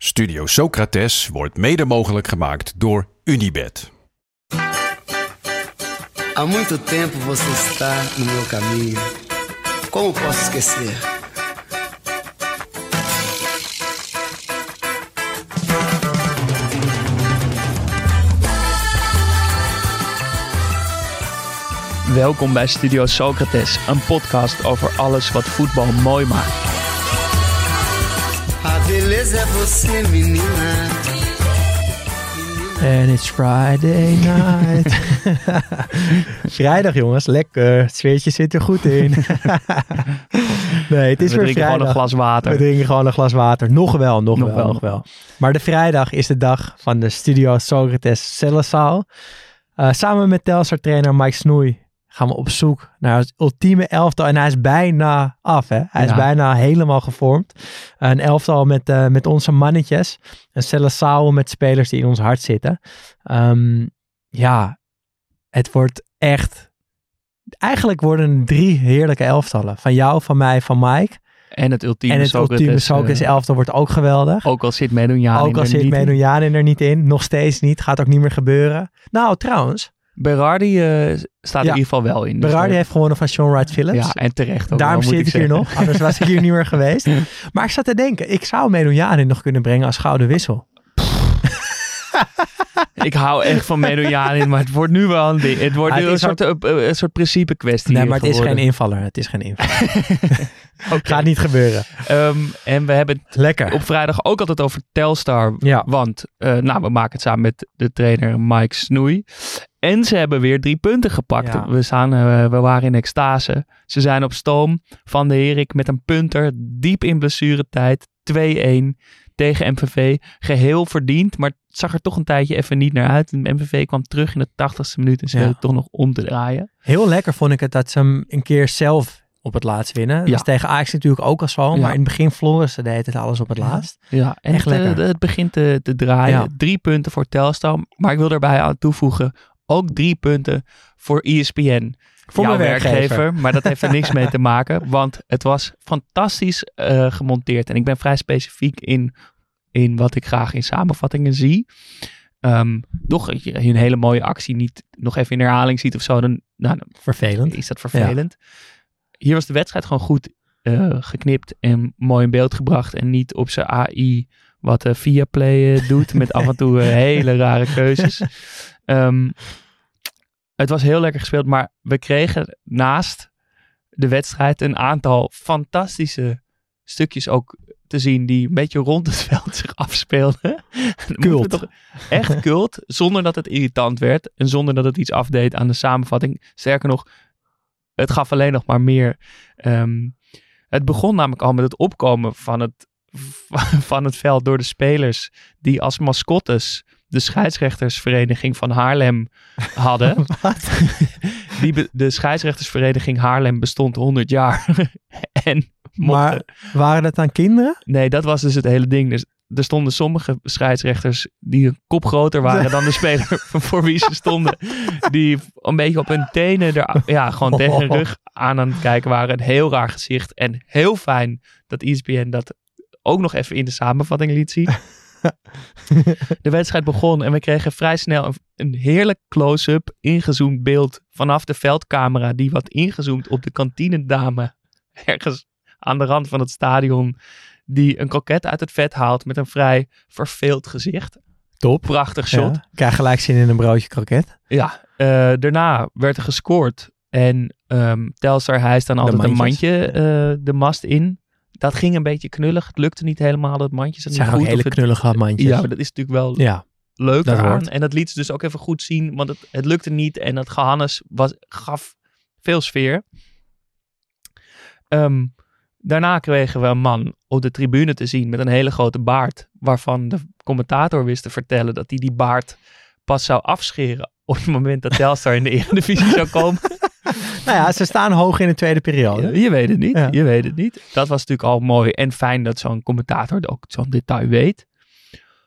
Studio Socrates wordt mede mogelijk gemaakt door Unibed. Há muito tempo você está no meu caminho. Como posso esquecer? Welkom bij Studio Socrates, een podcast over alles wat voetbal mooi maakt. Beleza é você, menina. And it's Friday night. vrijdag jongens, lekker. Het sfeertje zit er goed in. nee, het is We weer drinken vrijdag. gewoon een glas water. We drinken gewoon een glas water. Nog wel, nog, Nog wel, wel. nog wel. Maar de vrijdag is de dag van de Studio Socrates Cellenzaal. Eh, samen met Telstar trainer Mike Snoei gaan we op zoek naar het ultieme elftal. En hij is bijna af, hè? Hij is bijna helemaal gevormd. Een elftal met, eh, met onze mannetjes. Een Cellenzaal met spelers die in ons hart zitten. Ehm, ja, het wordt echt... Eigenlijk worden drie heerlijke elftallen. Van jou, van mij, van Mike. En het ultieme en het Socrates, ultieme eh, Socrates elftal wordt ook geweldig. Ook al zit ook al er zit niet in. Medunjanin er niet in. Nog steeds niet. Gaat ook niet meer gebeuren. Nou, trouwens. Berardi eh, staat Ja. in ieder geval wel in. Dus Berardi heeft gewonnen van Sean Wright Phillips. Ja, en terecht ook Daarom zit ik hier nog. Anders was ik hier niet meer geweest. Maar ik zat te denken. Ik zou Medunjanin nog kunnen brengen als gouden wissel. Ik hou echt van Medunjani, maar het wordt nu wel een ding. Het wordt Ah, het een soort, eh, eh, een soort principe kwestie Nee, maar het is geen invaller. Het is geen invaller. Oké. Gaat niet gebeuren. Ehm, en we hebben het Lekker. op vrijdag ook altijd over Telstar. Ja. Want eh, nou, we maken het samen met de trainer Mike Snoei. En ze hebben weer drie punten gepakt. Ja. We, staan, eh, we waren in extase. Ze zijn op stoom van de Herik met een punter. Diep in blessuretijd. 2-1 tegen MVV. Geheel verdiend. Maar het zag er toch een tijdje even niet naar uit. En MVV kwam terug in de 80ste minuut. En ze Ja. toch nog om te draaien. Heel lekker vond ik het dat ze hem een keer zelf op het laatst winnen. Dat Ja. is tegen Ajax natuurlijk ook al zo. Ja. Maar in het begin verloren ze deed het alles op het laatst. Ja, en Echt het, eh, lekker. het begint te, te draaien. Ja. Drie punten voor Telstar. Maar ik wil erbij aan toevoegen, ook drie punten voor ESPN. Voor mijn werkgever. Maar dat heeft er niks mee te maken. Want het was fantastisch eh, gemonteerd. En ik ben vrij specifiek in, in wat ik graag in samenvattingen zie. Ehm toch je een hele mooie actie niet nog even in herhaling ziet of zo. Dan, nou, Vervelend. is dat vervelend. Hier was de wedstrijd gewoon goed eh, geknipt en mooi in beeld gebracht. En niet op zijn AI wat eh Viaplay eh, doet met af en toe hele rare keuzes. Ehm, het was heel lekker gespeeld, maar we kregen naast de wedstrijd een aantal fantastische stukjes ook te zien die een beetje rond het veld zich afspeelden. Toch Echt cult, zonder dat het irritant werd en zonder dat het iets afdeed aan de samenvatting. Sterker nog, het gaf alleen nog maar meer. ehm, het begon namelijk al met het opkomen van het, van het veld door de spelers die als mascottes de scheidsrechtersvereniging van Haarlem hadden. Die de scheidsrechtersvereniging Haarlem bestond 100 jaar. en mochten- Maar waren dat dan kinderen? Nee, dat was dus het hele ding. Dus er stonden sommige scheidsrechters die een kop groter waren dan de speler voor wie ze stonden. Die een beetje op hun tenen er, ja, gewoon tegen hun rug aan aan het kijken waren. Een heel raar gezicht. En heel fijn dat ESPN dat ook nog even in de samenvatting liet zien. De wedstrijd begon en we kregen vrij snel een, een heerlijk close-up ingezoomd beeld vanaf de veldcamera die wat ingezoomd op de kantinedame ergens aan de rand van het stadion die een kroket uit het vet haalt met een vrij verveeld gezicht. Top. Prachtig shot. Ja. Krijg gelijk zin in een broodje kroket. Ja, eh, daarna werd er gescoord. En ehm Telstar hijst dan altijd een mandje eh, de mast in. Dat ging een beetje knullig. Het lukte niet helemaal, dat mandje. zat Het niet zijn ook goed. hele het- knullige mandjes. Ja, maar dat is natuurlijk wel Ja. leuk hoort. En dat liet ze dus ook even goed zien, want het, het lukte niet. En dat gehannes was, gaf veel sfeer. Ehm, Daarna kregen we een man op de tribune te zien met een hele grote baard. Waarvan de commentator wist te vertellen dat hij die baard pas zou afscheren op het moment dat Telstar in de Eredivisie zou komen. Nou ja, ze staan hoog in de tweede periode. Je weet het niet, Ja. je weet het niet. Dat was natuurlijk al mooi en fijn dat zo'n commentator ook zo'n detail weet.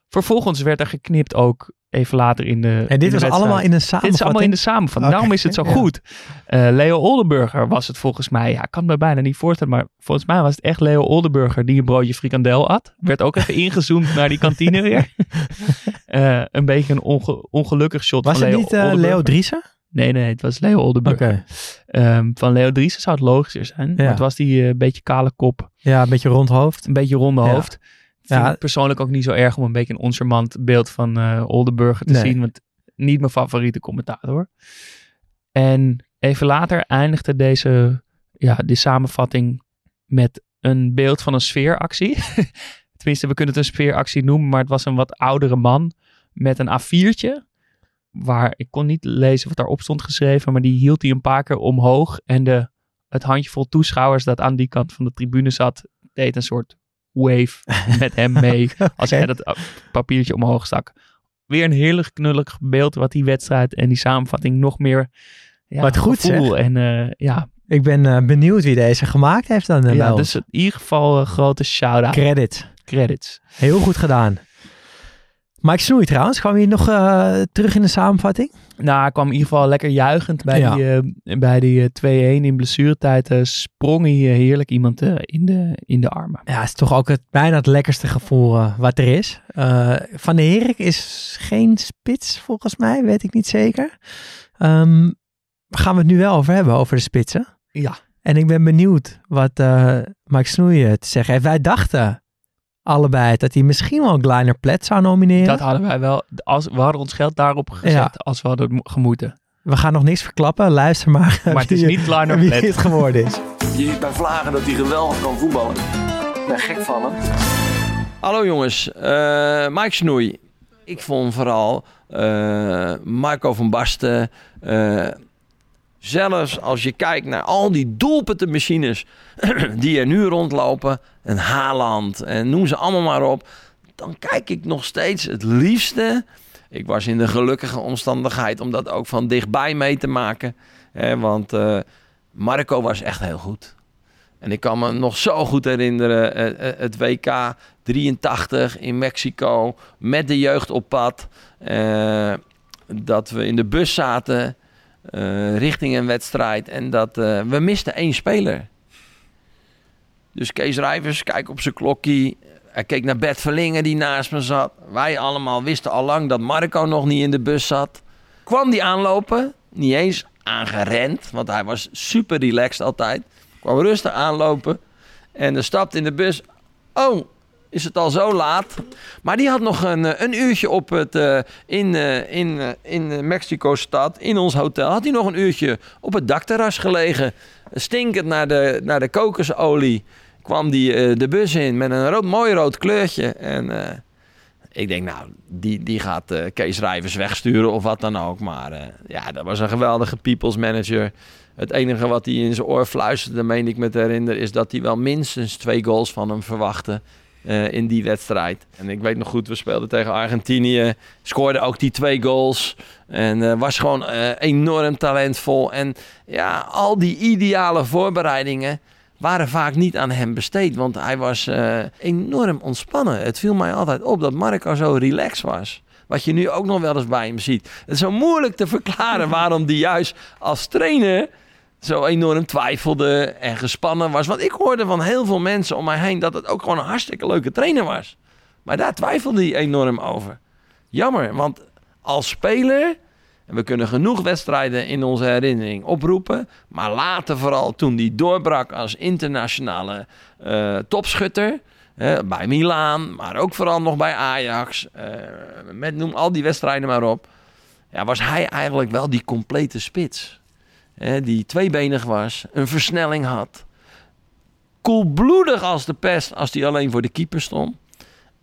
Vervolgens werd er geknipt ook even later in de En dit de was wedstrijd. allemaal in een Dit samenvatting. is allemaal in de samenvatting. Oké, Daarom is het zo ja. goed. Eh, Leo Oldenburger was het volgens mij. Ja, ik kan het me bijna niet voorstellen. Maar volgens mij was het echt Leo Oldenburger die een broodje frikandel at. Werd ook even ingezoomd naar die kantine weer. Eh, een beetje een onge- ongelukkig shot Was van het Leo niet eh. Leo Driessen? Nee, nee, het was Leo Oldenburger. Oké. Ehm, van Leo Driessen zou het logischer zijn. Maar het was die eh, beetje kale kop. Ja, een beetje rond hoofd. Een beetje ronde Ja. hoofd. Vind Ja. ik persoonlijk ook niet zo erg om een beetje een oncharmant beeld van eh Oldenburger te Nee. zien. Want niet mijn favoriete commentator. En even later eindigde deze ja, die samenvatting met een beeld van een sfeeractie. Tenminste, we kunnen het een sfeeractie noemen, maar het was een wat oudere man met een A4'tje. Waar ik kon niet lezen wat daarop stond geschreven, maar die hield hij een paar keer omhoog. En de, het handjevol toeschouwers dat aan die kant van de tribune zat, deed een soort wave met hem mee. Als hij dat uh, papiertje omhoog stak. Weer een heerlijk knullig beeld wat die wedstrijd en die samenvatting nog meer ja, Wat goed, gevoel en eh, ja, Ik ben eh, benieuwd wie deze gemaakt heeft dan eh, bij ja, ons. dus in ieder geval een grote shout-out. Credit. Credits. Heel goed gedaan. Mike Snoei trouwens, kwam je nog eh, terug in de samenvatting? Nou, hij kwam in ieder geval lekker juichend bij Ja. die, eh, bij die eh, 2-1 in blessuretijd. eh, sprong hij eh, heerlijk iemand eh, in, de, in de armen. Ja, het is toch ook het, bijna het lekkerste gevoel eh, wat er is. Eh, Van de Herik is geen spits volgens mij, weet ik niet zeker. Ehm, gaan we het nu wel over hebben, over de spitsen? Ja. En ik ben benieuwd wat eh Mike Snoei eh, te zeggen heeft. Wij dachten allebei dat hij misschien wel Kleiner Plet zou nomineren. Dat hadden wij wel. Als, we hadden ons geld daarop gezet Ja. als we hadden mo- gemoeten. We gaan nog niks verklappen, luister maar. Maar het is niet Kleiner wie Plet. het geworden is. Je ziet bij Vlagen dat hij geweldig kan voetballen. Ik ben gek van hem. Hallo jongens, Eh Mike Snoei. Ik vond vooral eh, Marco van Basten. eh, zelfs als je kijkt naar al die doelpuntenmachines die er nu rondlopen. Een Haaland en noem ze allemaal maar op. Dan kijk ik nog steeds het liefste. Ik was in de gelukkige omstandigheid om dat ook van dichtbij mee te maken. Hè, want eh, Marco was echt heel goed. En ik kan me nog zo goed herinneren, eh, eh, het WK 83 in Mexico met de jeugd op pad. dat we in de bus zaten eh, richting een wedstrijd en dat eh, we misten één speler. Dus Kees Rijvers, kijk op zijn klokkie. Hij keek naar Bert Verlingen die naast me zat. Wij allemaal wisten al lang dat Marco nog niet in de bus zat. Kwam die aanlopen, niet eens aangerend, want hij was super relaxed altijd. Kwam rustig aanlopen en er stapt in de bus. Oh, is het al zo laat? Maar die had nog een, eh, een uurtje op het, eh, in, eh, in, in Mexico-stad, in ons hotel, had hij nog een uurtje op het dakterras gelegen. Stinkend naar de, naar de kokosolie kwam die de bus in met een rood, mooi rood kleurtje. En ik denk, nou, die, die gaat Kees Rijvers wegsturen of wat dan ook. Maar ja, dat was een geweldige people's manager. Het enige wat hij in zijn oor fluisterde, meen ik me te herinneren, is dat hij wel minstens twee goals van hem verwachtte. Eh, in die wedstrijd. En ik weet nog goed, we speelden tegen Argentinië. Scoorde ook die twee goals. En eh, was gewoon eh, enorm talentvol. En ja, al die ideale voorbereidingen waren vaak niet aan hem besteed. Want hij was enorm ontspannen. Het viel mij altijd op dat Marco zo relaxed was. Wat je nu ook nog wel eens bij hem ziet. Het is zo moeilijk te verklaren waarom die juist als trainer zo enorm twijfelde en gespannen was. Want ik hoorde van heel veel mensen om mij heen dat het ook gewoon een hartstikke leuke trainer was. Maar daar twijfelde hij enorm over. Jammer, want als speler, en we kunnen genoeg wedstrijden in onze herinnering oproepen, maar later vooral toen hij doorbrak als internationale eh, topschutter. bij Milaan, maar ook vooral nog bij Ajax. eh, met noem al die wedstrijden maar op. Ja, was hij eigenlijk wel die complete spits. Die tweebenig was, een versnelling had. Koelbloedig als de pest als hij alleen voor de keeper stond.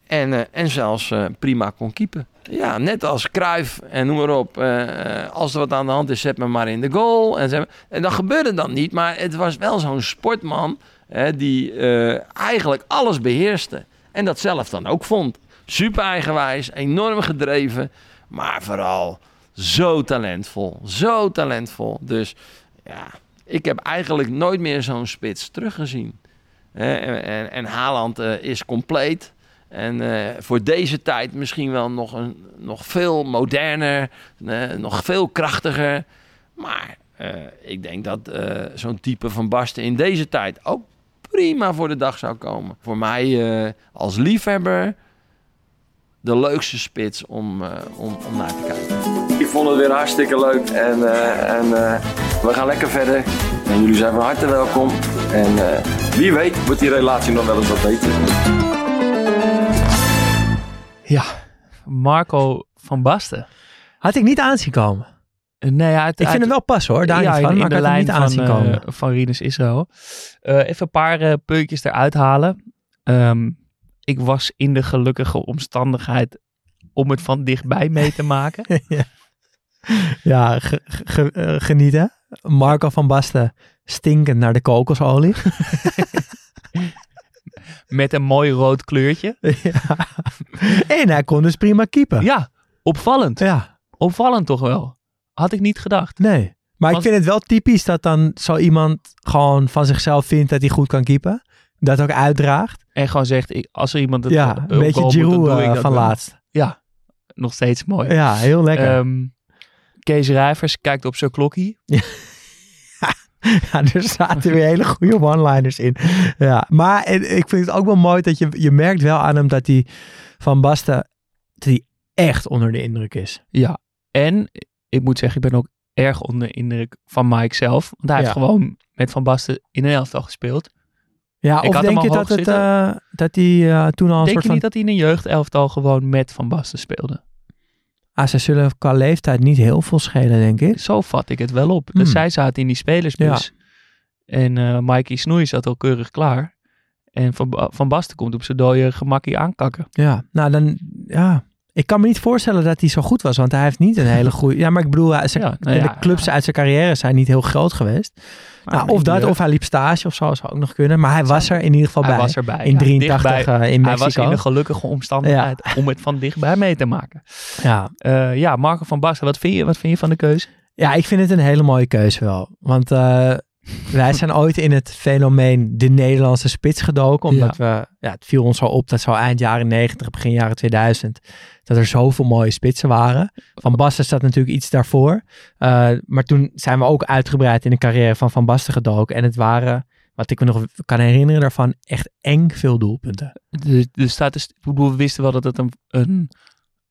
En, eh, en zelfs eh, prima kon keepen. Ja, net als Cruijff en noem maar op. eh, als er wat aan de hand is, zet me maar in de goal. En, en dat gebeurde dan niet, maar het was wel zo'n sportman. Die eigenlijk alles beheerste. En dat zelf dan ook vond. Super eigenwijs, enorm gedreven. Maar vooral zo talentvol. Zo talentvol. Dus ja, ik heb eigenlijk nooit meer zo'n spits teruggezien. En, en, en Haaland eh, is compleet. En eh, voor deze tijd misschien wel nog, een, nog veel moderner, eh, nog veel krachtiger. Maar eh, ik denk dat zo'n type van Basten in deze tijd ook prima voor de dag zou komen. Voor mij als liefhebber de leukste spits om, om, om naar te kijken. Ik vond het weer hartstikke leuk en, eh, en eh, we gaan lekker verder. En jullie zijn van harte welkom. En eh, wie weet wordt die relatie nog wel eens wat beter. Ja, Marco van Basten. had ik niet aanzien komen. Nee, ja, het, Ik vind hem wel pas hoor, daar ja, niet van, in, de lijn niet van, van Rinus Israël. Eh, even een paar puntjes eruit halen. Ehm, ik was in de gelukkige omstandigheid om het van dichtbij mee te maken. Ja, ge- ge- eh, genieten. Marco van Basten stinkend naar de kokosolie. met een mooi rood kleurtje. ja. En hij kon dus prima keepen. Ja, opvallend. Ja, Opvallend toch wel. Had ik niet gedacht. nee. Maar ik vind het wel typisch dat dan zo iemand gewoon van zichzelf vindt dat hij goed kan keepen. Dat ook uitdraagt. En gewoon zegt, ik, als er iemand het Ja, wil een beetje Giroud eh, van wel. laatst. Ja, nog steeds mooi. Ja, heel lekker. Ehm, Kees Rijvers kijkt op zijn klokkie. Ja, er zaten weer hele goede one-liners in. Ja, maar en ik vind het ook wel mooi dat je, je merkt wel aan hem dat hij van Basten, dat hij echt onder de indruk is. Ja, en ik moet zeggen, ik ben ook erg onder de indruk van Mike zelf. Want hij Ja. heeft gewoon met Van Basten in een elftal gespeeld. Ja, Ik of denk je dat, het, eh, dat hij eh, toen al een Denk soort je van... niet dat hij in een jeugdelftal gewoon met Van Basten speelde? Ah, ze zullen qua leeftijd niet heel veel schelen, denk ik. Zo vat ik het wel op. Hmm. Dus zij zaten in die spelersbus. En eh Mikey Snoei zat al keurig klaar. En Van, van Basten komt op zijn dode gemakkie aankakken. Ja, nou dan, ja. Ik kan me niet voorstellen dat hij zo goed was, want hij heeft niet een hele goede... Ja, maar ik bedoel, hij- zijn- Ja, nou de ja. clubs uit zijn carrière zijn niet heel groot geweest. nou, of dat, of hij liep stage of zo, zou ook nog kunnen. Maar hij was er in ieder geval hij bij. was erbij. in Ja, 83 dichtbij. eh, in Hij Mexico. was in de gelukkige omstandigheid om het van dichtbij mee te maken. ja. Eh, ja, Marco van Basten, wat vind, je, wat vind je van de keuze? ja, ik vind het een hele mooie keuze wel. Want eh, wij zijn ooit in het fenomeen de Nederlandse spits gedoken. Omdat we, ja, het viel ons zo op dat zo eind jaren 90, begin jaren 2000, dat er zoveel mooie spitsen waren. Van Basten staat natuurlijk iets daarvoor. Eh, maar toen zijn we ook uitgebreid in de carrière van Van Basten gedoken. En het waren, wat ik me nog kan herinneren daarvan, echt eng veel doelpunten. De, de bedoel, we wisten wel dat het een, een,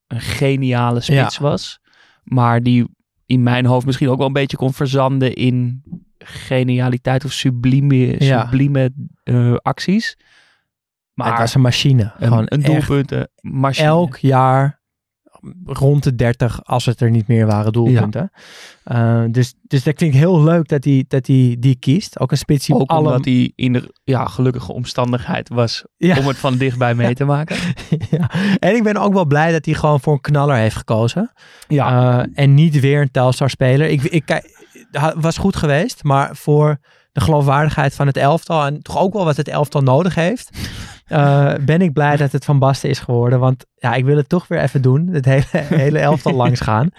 een geniale spits was. Maar die in mijn hoofd misschien ook wel een beetje kon verzanden in genialiteit of sublieme, Ja. sublieme eh, acties. Maar het was een machine. een, Gewoon een doelpunten machine. elk jaar rond de 30 als het er niet meer waren doelpunten. Eh, dus, dus dat ik heel leuk dat hij, dat hij die kiest. Ook een spits die Ook alle... omdat hij in de ja, gelukkige omstandigheid was Ja. om het van dichtbij mee te maken. ja. En ik ben ook wel blij dat hij gewoon voor een knaller heeft gekozen. Ja, Eh, en niet weer een Telstar speler. Ik, ik, was goed geweest, maar voor de geloofwaardigheid van het elftal en toch ook wel wat het elftal nodig heeft, eh, ben ik blij dat het Van Basten is geworden. Want ja, ik wil het toch weer even doen. Het hele, hele elftal langs gaan.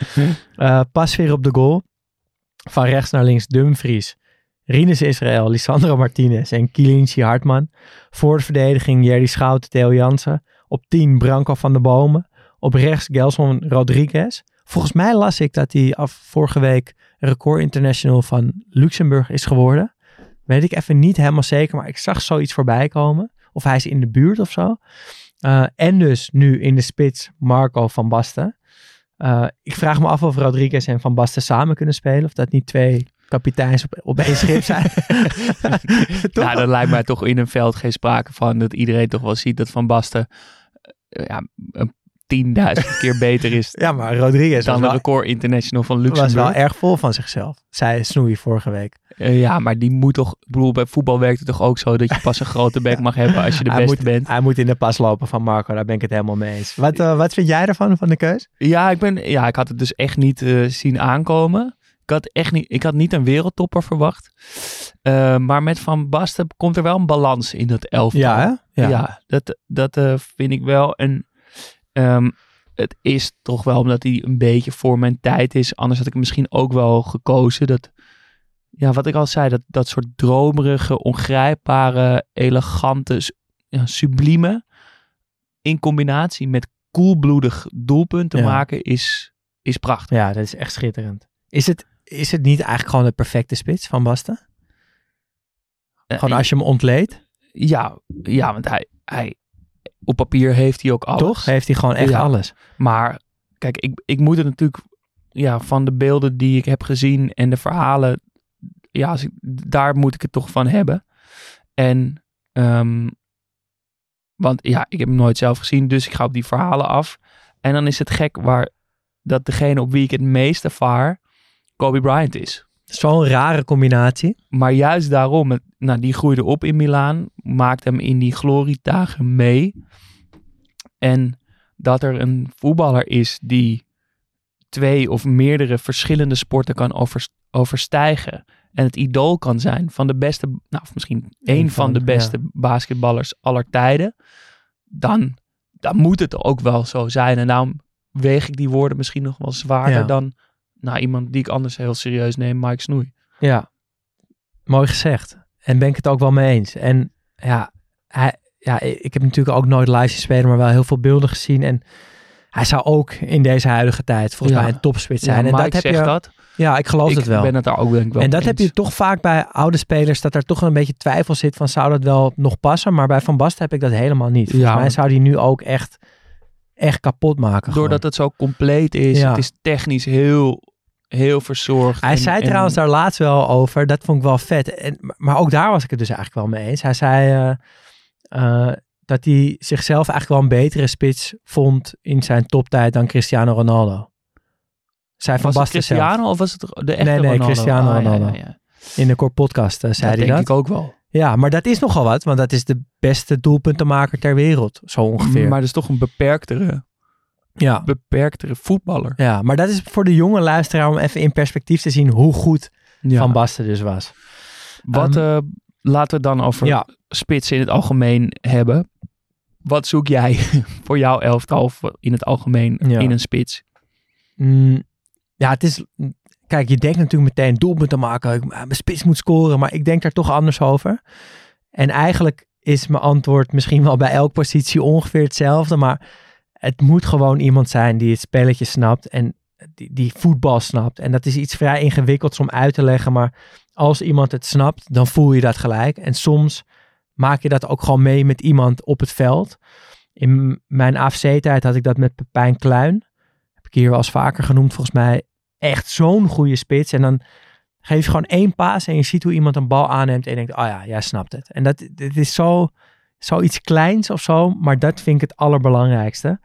Eh, pas weer op de goal. Van rechts naar links Dumfries. Rinus Israël, Lisandro Martinez en Kielinci Hartman. Voor de verdediging Jerry Schouten, Theo Jansen. Op 10 Branco van de Bomen. Op rechts Gelson Rodriguez. Volgens mij las ik dat hij af vorige week record international van Luxemburg is geworden. Weet ik even niet helemaal zeker, maar ik zag zoiets voorbij komen. Of hij is in de buurt of zo. Eh, en dus nu in de spits Marco van Basten. Eh, ik vraag me af of Rodriguez en Van Basten samen kunnen spelen. Of dat niet twee kapiteins op, op één schip zijn. Ja, dat lijkt mij toch in een veld geen sprake van. Dat iedereen toch wel ziet dat Van Basten eh, ja, een 10.000 keer beter is ja, maar Rodriguez was dan de record international van was Luxemburg. wel erg vol van zichzelf. Zei Snoei vorige week. Eh, ja, maar die moet toch... Ik bedoel, bij voetbal werkt het toch ook zo dat je pas een grote bek mag hebben als je de beste moet, bent. hij moet in de pas lopen van Marco. Daar ben ik het helemaal mee eens. Wat, eh, wat vind jij ervan, van de keus? Ja ik, ben, ja, ik had het dus echt niet eh, zien aankomen. ik had echt niet, ik had niet een wereldtopper verwacht. Maar met Van Basten komt er wel een balans in dat elftal. Ja, hè? Ja, dat, dat vind ik wel. En ehm, het is toch wel omdat hij een beetje voor mijn tijd is. Anders had ik hem misschien ook wel gekozen. Dat, ja, wat ik al zei, dat, dat soort dromerige, ongrijpbare, elegante, ja, sublieme. In combinatie met koelbloedig doelpunt te Ja. maken is, is prachtig. Ja, dat is echt schitterend. Is het, is het niet eigenlijk gewoon de perfecte spits van Basten? Gewoon Eh, als je hem ontleedt, ja, ja, want hij, hij, op papier heeft hij ook alles. toch? Heeft hij gewoon echt Ja. alles. Maar kijk, ik, ik moet het natuurlijk ja, van de beelden die ik heb gezien en de verhalen, ja, als ik, daar moet ik het toch van hebben. En, ehm, want ja, ik heb hem nooit zelf gezien, dus ik ga op die verhalen af. En dan is het gek waar dat degene op wie ik het meest ervaar, Kobe Bryant is. Zo'n rare combinatie. Maar juist daarom, nou, die groeide op in Milaan, maakte hem in die gloriedagen mee. En dat er een voetballer is die twee of meerdere verschillende sporten kan overs- overstijgen. En het idool kan zijn van de beste, nou of misschien één van, van, de beste basketballers aller tijden. Dan, dan moet het ook wel zo zijn. En daarom weeg ik die woorden misschien nog wel zwaarder Ja. dan nou, iemand die ik anders heel serieus neem, Mike Snoei. Ja, mooi gezegd. En ben ik het ook wel mee eens. En ja, hij, ja, ik heb natuurlijk ook nooit live spelen, maar wel heel veel beelden gezien. En hij zou ook in deze huidige tijd volgens Ja. mij een topspits zijn. Ja, en Mike dat heb zegt je, dat. Ja, ik geloof ik het wel. ben het daar ook denk ik wel en dat heb je toch vaak bij oude spelers, dat er toch een beetje twijfel zit van zou dat wel nog passen. Maar bij Van Basten heb ik dat helemaal niet. Volgens Ja. mij zou die nu ook echt, echt kapot maken. Doordat het zo compleet is. Ja. Het is technisch heel, heel verzorgd. Hij en- zei en- trouwens daar laatst wel over, dat vond ik wel vet. En, maar ook daar was ik het dus eigenlijk wel mee eens. Hij zei eh, eh, dat hij zichzelf eigenlijk wel een betere spits vond in zijn toptijd dan Cristiano Ronaldo. Zij van Was het Basten zelf. Cristiano of was het de echte Nee, nee, Ronaldo? Cristiano Ah, Ronaldo. ja, ja. In de Core Podcast eh, zei dat hij denk dat. ik ook wel. Ja, maar dat is nogal wat, want dat is de beste doelpuntenmaker ter wereld, zo ongeveer. Maar dat is toch een beperktere, ja. beperktere voetballer. ja, maar dat is voor de jonge luisteraar om even in perspectief te zien hoe goed Ja. Van Basten dus was. Wat Ehm, eh, laten we dan over Ja, spitsen in het algemeen hebben. Wat zoek jij voor jouw elftal in het algemeen Ja. in een spits? Mm, ja, het is. Kijk, je denkt natuurlijk meteen doelpunten maken. Mijn spits moet scoren, maar ik denk daar toch anders over. En eigenlijk is mijn antwoord misschien wel bij elke positie ongeveer hetzelfde. Maar het moet gewoon iemand zijn die het spelletje snapt en die, die voetbal snapt. En dat is iets vrij ingewikkelds om uit te leggen. Maar als iemand het snapt, dan voel je dat gelijk. En soms maak je dat ook gewoon mee met iemand op het veld. In mijn AFC-tijd had ik dat met Pepijn Kluin heb ik hier wel eens vaker genoemd, volgens mij echt zo'n goede spits. En dan geef je gewoon één paas en je ziet hoe iemand een bal aanneemt en je denkt, oh ja, jij snapt het. En dat dit is zo, zoiets kleins of zo, maar dat vind ik het allerbelangrijkste.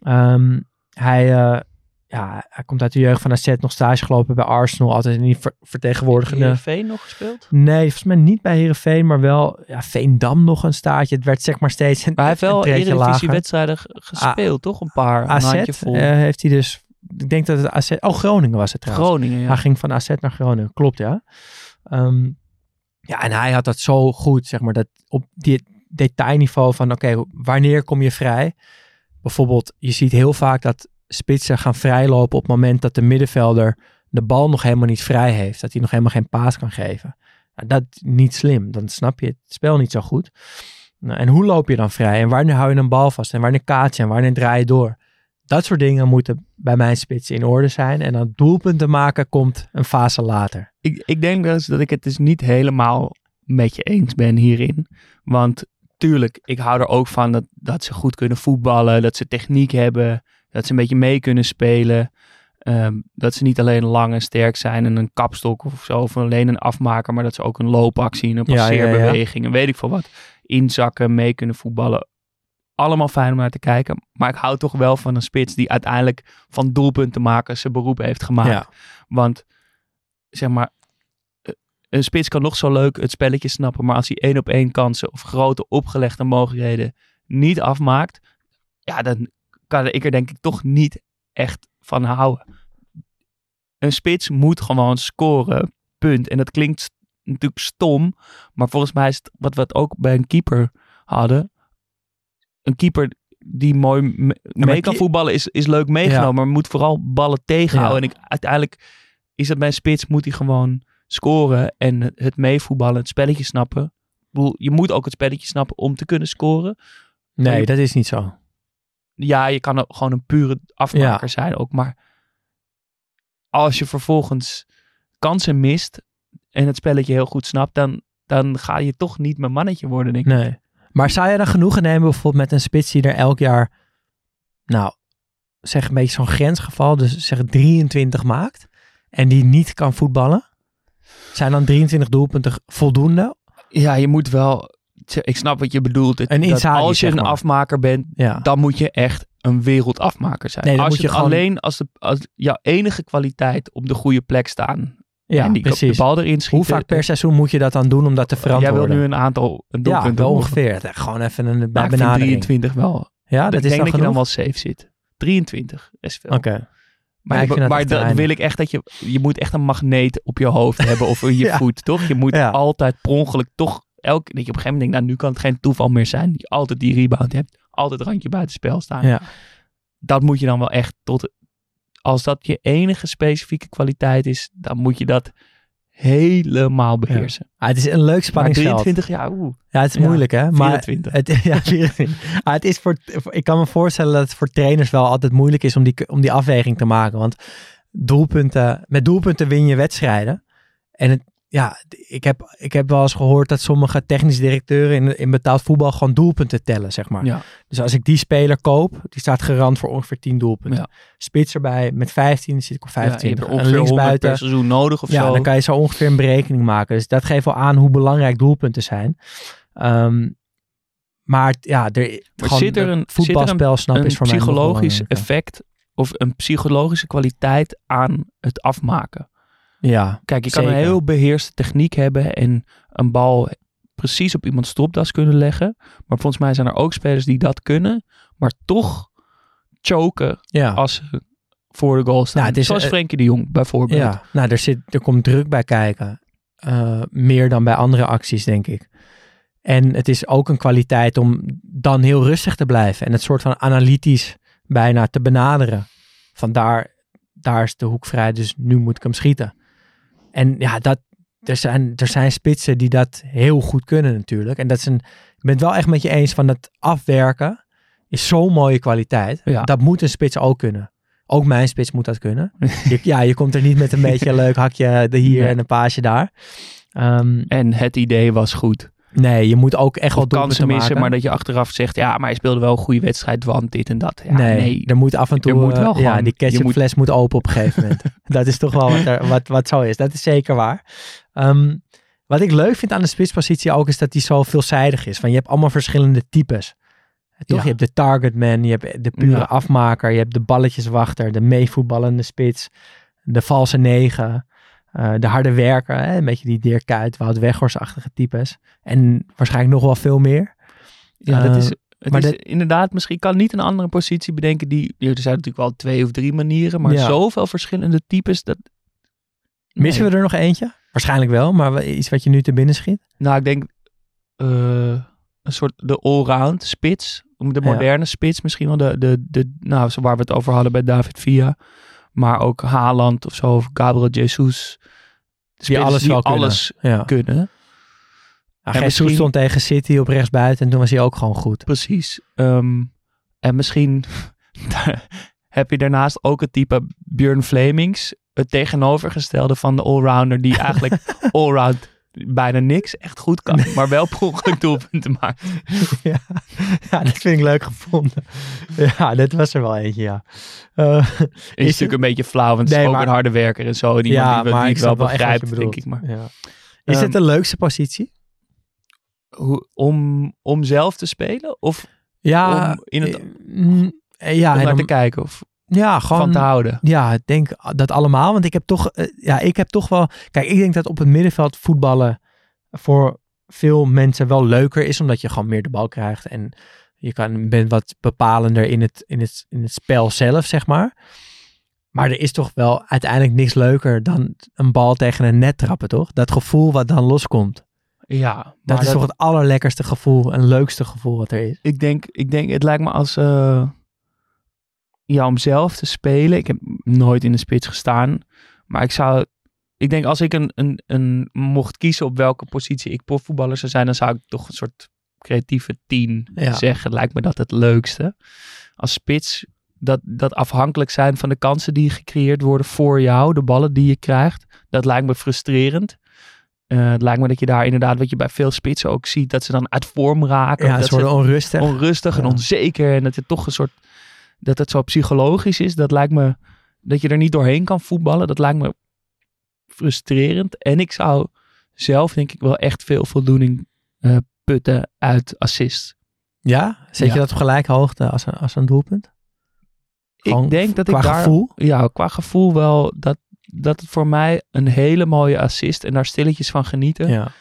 Ehm, hij, eh, ja, hij komt uit de jeugd van AZ, nog stage gelopen bij Arsenal, altijd in die ver- vertegenwoordigende... Heerenveen nog gespeeld? Nee, volgens mij niet bij Herenveen, maar wel ja, Veendam nog een staartje. Het werd zeg maar steeds een, Maar hij heeft wel een. Eredivisiewedstrijden gespeeld, toch? Een paar, een AZ handjevol. eh, heeft hij dus, ik denk dat het AZ, oh Groningen was het trouwens. Groningen, ja. Hij ging van AZ naar Groningen, klopt ja. Ehm, ja, en hij had dat zo goed, zeg maar, dat op dit detailniveau van, oké, wanneer kom je vrij? Bijvoorbeeld, je ziet heel vaak dat spitsen gaan vrijlopen op het moment dat de middenvelder de bal nog helemaal niet vrij heeft. Dat hij nog helemaal geen paas kan geven. Nou, dat is niet slim, dan snap je het spel niet zo goed. Nou, en hoe loop je dan vrij? En wanneer hou je een bal vast? En wanneer kaats je? En wanneer draai je door? Dat soort dingen moeten bij mijn spits in orde zijn. En dan doelpunten maken komt een fase later. Ik, ik denk dus dat ik het dus niet helemaal met je eens ben hierin. Want tuurlijk, ik hou er ook van dat, dat ze goed kunnen voetballen, dat ze techniek hebben, dat ze een beetje mee kunnen spelen. Ehm, dat ze niet alleen lang en sterk zijn en een kapstok of zo, of alleen een afmaker, maar dat ze ook een loopactie, een Ja, ja, ja. passeerbeweging en weet ik veel wat, inzakken, mee kunnen voetballen. Allemaal fijn om naar te kijken. Maar ik hou toch wel van een spits die uiteindelijk van doelpunten maken zijn beroep heeft gemaakt. Want zeg maar, een spits kan nog zo leuk het spelletje snappen, maar als hij één op één kansen of grote opgelegde mogelijkheden niet afmaakt, ja, dan kan ik er denk ik toch niet echt van houden. een spits moet gewoon scoren. Punt. En dat klinkt natuurlijk stom. Maar volgens mij is het wat we het ook bij een keeper hadden. Een keeper die mooi me- mee kan voetballen is, is leuk meegenomen. Maar moet vooral ballen tegenhouden. En ik, uiteindelijk is dat bij een spits moet hij gewoon scoren. En het- meevoetballen, het spelletje snappen. Ik bedoel, je moet ook het spelletje snappen om te kunnen scoren. Nee, dat is niet zo. Ja, je kan ook gewoon een pure afmaker zijn ook. Maar als je vervolgens kansen mist en het spelletje heel goed snapt, dan, dan ga je toch niet mijn mannetje worden, denk ik. Nee. Maar zou je dan genoegen nemen bijvoorbeeld met een spits die er elk jaar, nou, zeg een beetje zo'n grensgeval, dus zeg 23 maakt en die niet kan voetballen? Zijn dan 23 doelpunten voldoende? Ja, je moet wel... Ik snap wat je bedoelt. Het- Een dat Inzaghi, als je zeg een afmaker bent, Ja. dan moet je echt een wereldafmaker zijn. Nee, dan als moet je, gewoon- alleen als, de, als jouw enige kwaliteit op de goede plek staan Ja, en die precies. de bal erin schieten. Hoe vaak per seizoen moet je dat dan doen om dat te Jij verantwoorden? wil nu een aantal een ja, doelpunten wel horen. ongeveer. Gewoon even een vind benadering. 23 wel. Ja, dat ik is denk dan dat je dan wel safe zit. 23 is veel. Oké. Maar, dat maar weinig. wil ik echt dat je... Je moet echt een magneet op je hoofd hebben of in je Ja. voet, toch? Je moet Ja. altijd per ongeluk toch... Elk, dat je op een gegeven moment denkt, nou nu kan het geen toeval meer zijn. Dat je altijd die rebound hebt. Altijd randje buitenspel staan. Ja. Dat moet je dan wel echt tot... Als dat je enige specifieke kwaliteit is, dan moet je dat helemaal beheersen. Ah, het is een leuk spanningsveld. 23, ja, oeh. Ja, het is Ja, moeilijk hè. Maar 24. Het, ja, 24. Ah, het is voor, voor- ik kan me voorstellen dat het voor trainers wel altijd moeilijk is om die, om die afweging te maken. Want doelpunten, met doelpunten win je wedstrijden. En het, ja, ik heb, ik heb wel eens gehoord dat sommige technische directeuren in, in betaald voetbal gewoon doelpunten tellen, zeg maar. Ja. Dus als ik die speler koop, die staat garant voor ongeveer 10 doelpunten. Ja. Spits erbij met 15, zit ik op Ja, je 25. hebt er en ongeveer 100 linksbuiten, per seizoen nodig of ja, zo. dan kan je zo ongeveer een berekening maken. Dus dat geeft wel aan hoe belangrijk doelpunten zijn. Ehm, maar ja, er, gewoon zit er een- voetbalspel snap een is voor mij nog psychologisch effect of een psychologische kwaliteit aan het afmaken. Ja, Kijk, je kan een heel beheerste techniek hebben en een bal precies op iemands stropdas kunnen leggen. Maar volgens mij zijn er ook spelers die dat kunnen, maar toch choken ja. als ze voor de goal staan. Is, Zoals eh, Frenkie de Jong bijvoorbeeld. ja. Nou, er, zit, er komt druk bij kijken. Eh, meer dan bij andere acties, denk ik. En het is ook een kwaliteit om dan heel rustig te blijven. En het soort van analytisch bijna te benaderen. Van daar, daar is de hoek vrij, dus nu moet ik hem schieten. En ja, dat, er, zijn, er zijn spitsen die dat heel goed kunnen natuurlijk. En dat is een, ik ben het wel echt met je eens van het afwerken is zo'n mooie kwaliteit. Ja. Dat moet een spits ook kunnen. Ook mijn spits moet dat kunnen. Je- ja, je komt er niet met een beetje een leuk hakje er hier Nee. en een paasje daar. Ehm, En het idee was goed. Nee, je moet ook echt wel kansen missen, maken. maar dat je achteraf zegt, ja, maar hij speelde wel een goede wedstrijd, want dit en dat. Ja, nee, nee, er moet af en toe, moet wel eh, ja, die je moet- ketchupfles moet open op een gegeven moment. dat is toch wel wat, er, wat, wat zo is. Dat is zeker waar. Ehm, wat ik leuk vind aan de spitspositie ook is dat die zo veelzijdig is. Van je hebt allemaal verschillende types. Toch? Ja. Je hebt de targetman, je hebt de pure Ja. afmaker, je hebt de balletjeswachter, de meevoetballende spits, de valse negen, eh, de harde werker, hè? een beetje die Dirk Kuyt, Wout Weghorst-achtige types. En waarschijnlijk nog wel veel meer. Ja, dat Eh, is, het maar is inderdaad, misschien kan niet een andere positie bedenken. Die, er zijn natuurlijk wel twee of drie manieren, maar Ja. zoveel verschillende types. Dat, Missen we er nog eentje? Waarschijnlijk wel, maar iets wat je nu te binnen schiet? Nou, ik denk eh, een soort de allround spits. De Ja. moderne spits misschien wel. De, de, de, nou, waar we het over hadden bij David Villa. Maar ook Haaland of zo. Of Gabriel Jesus. Spitsen alles wel kunnen. alles Ja. kunnen. Ja, En Jesus misschien- stond tegen City op rechtsbuiten en toen was hij ook gewoon goed. Precies. Ehm, en misschien heb je daarnaast ook het type Björn Flemings. Het tegenovergestelde van de allrounder die eigenlijk allround bijna niks echt goed kan. Maar wel per ongeluk doelpunten maakt. ja. ja, dat vind ik leuk gevonden. Ja, dat was er wel eentje, ja. Eh, Is, natuurlijk een beetje flauw, want het Nee, is ook maar- een harde werker en zo. Die, ja, die, die, maar ik ik wel begrijp, denk ik. Maar Ja. Is Ehm, het de leukste positie? hoe, om, om zelf te spelen? Of Ja, om in het- eh, mm, ja, om naar te kijken? Of ja, gewoon van te houden? Ja, ik denk dat allemaal. Want ik heb toch, eh, ja, ik heb toch wel. Kijk, ik denk dat op het middenveld voetballen voor veel mensen wel leuker is, omdat je gewoon meer de bal krijgt en je kan, bent wat bepalender in het, in, het, in het spel zelf, zeg maar. Maar er is toch wel uiteindelijk niks leuker dan een bal tegen een net trappen, toch? Dat gevoel wat dan loskomt. Ja, Dat is toch het allerlekkerste gevoel en leukste gevoel wat er is. ik denk, ik denk, het lijkt me als, eh, ja, om zelf te spelen. Ik heb nooit in de spits gestaan, maar ik zou, ik denk als ik een, een, een mocht kiezen op welke positie ik profvoetballer zou zijn, dan zou ik toch een soort creatieve tien Ja. zeggen. Lijkt me dat het leukste. Als spits, dat, dat afhankelijk zijn van de kansen die gecreëerd worden voor jou, de ballen die je krijgt, dat lijkt me frustrerend. Eh, het lijkt me dat je daar inderdaad, wat je bij veel spitsen ook ziet, dat ze dan uit vorm raken. Ja, dat worden onrustig. onrustig en onzeker. En dat het toch een soort. Dat het zo psychologisch is. Dat lijkt me. Dat je er niet doorheen kan voetballen. Dat lijkt me frustrerend. En ik zou zelf, denk ik, wel echt veel voldoening eh, putten uit assist. Ja? Zet Ja. je dat op gelijke hoogte als een, als een doelpunt? Gewoon ik denk dat ik daar. gevoel? Ja, qua gevoel wel. Dat, dat het voor mij een hele mooie assist. En daar stilletjes van genieten. Ja,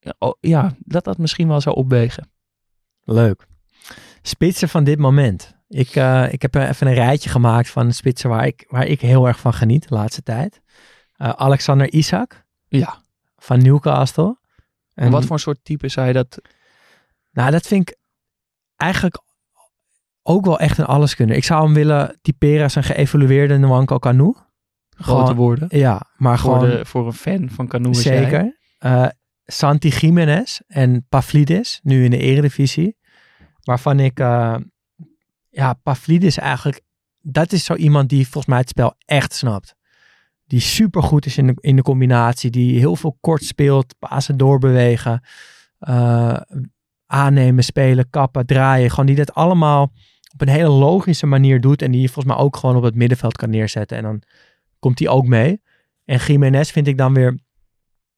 Ja, oh, ja dat dat misschien wel zou opwegen. leuk. Spitsen van dit moment. Ik, eh, ik heb even een rijtje gemaakt van spitsen waar ik, waar ik heel erg van geniet de laatste tijd. Eh, Alexander Isaac Ja. van Newcastle. En Wat voor een soort type zou je dat. Nou, dat vind ik eigenlijk ook wel echt een alleskunner. Ik zou hem willen typeren als een geëvolueerde Nwanko Kanu. Grote Gewoon- woorden. Ja, maar Voor, gewoon de, voor een fan van Canoe. is zeker. Eh, Santi Jiménez en Pavlidis, nu in de eredivisie. Waarvan ik, ja, Pavlidis eigenlijk, dat is zo iemand die volgens mij het spel echt snapt. Die super goed is in de, in de combinatie, die heel veel kort speelt, pasen doorbewegen, eh, aannemen, spelen, kappen, draaien. Gewoon die dat allemaal op een hele logische manier doet en die je volgens mij ook gewoon op het middenveld kan neerzetten. En dan komt hij ook mee. En Jiménez vind ik dan weer,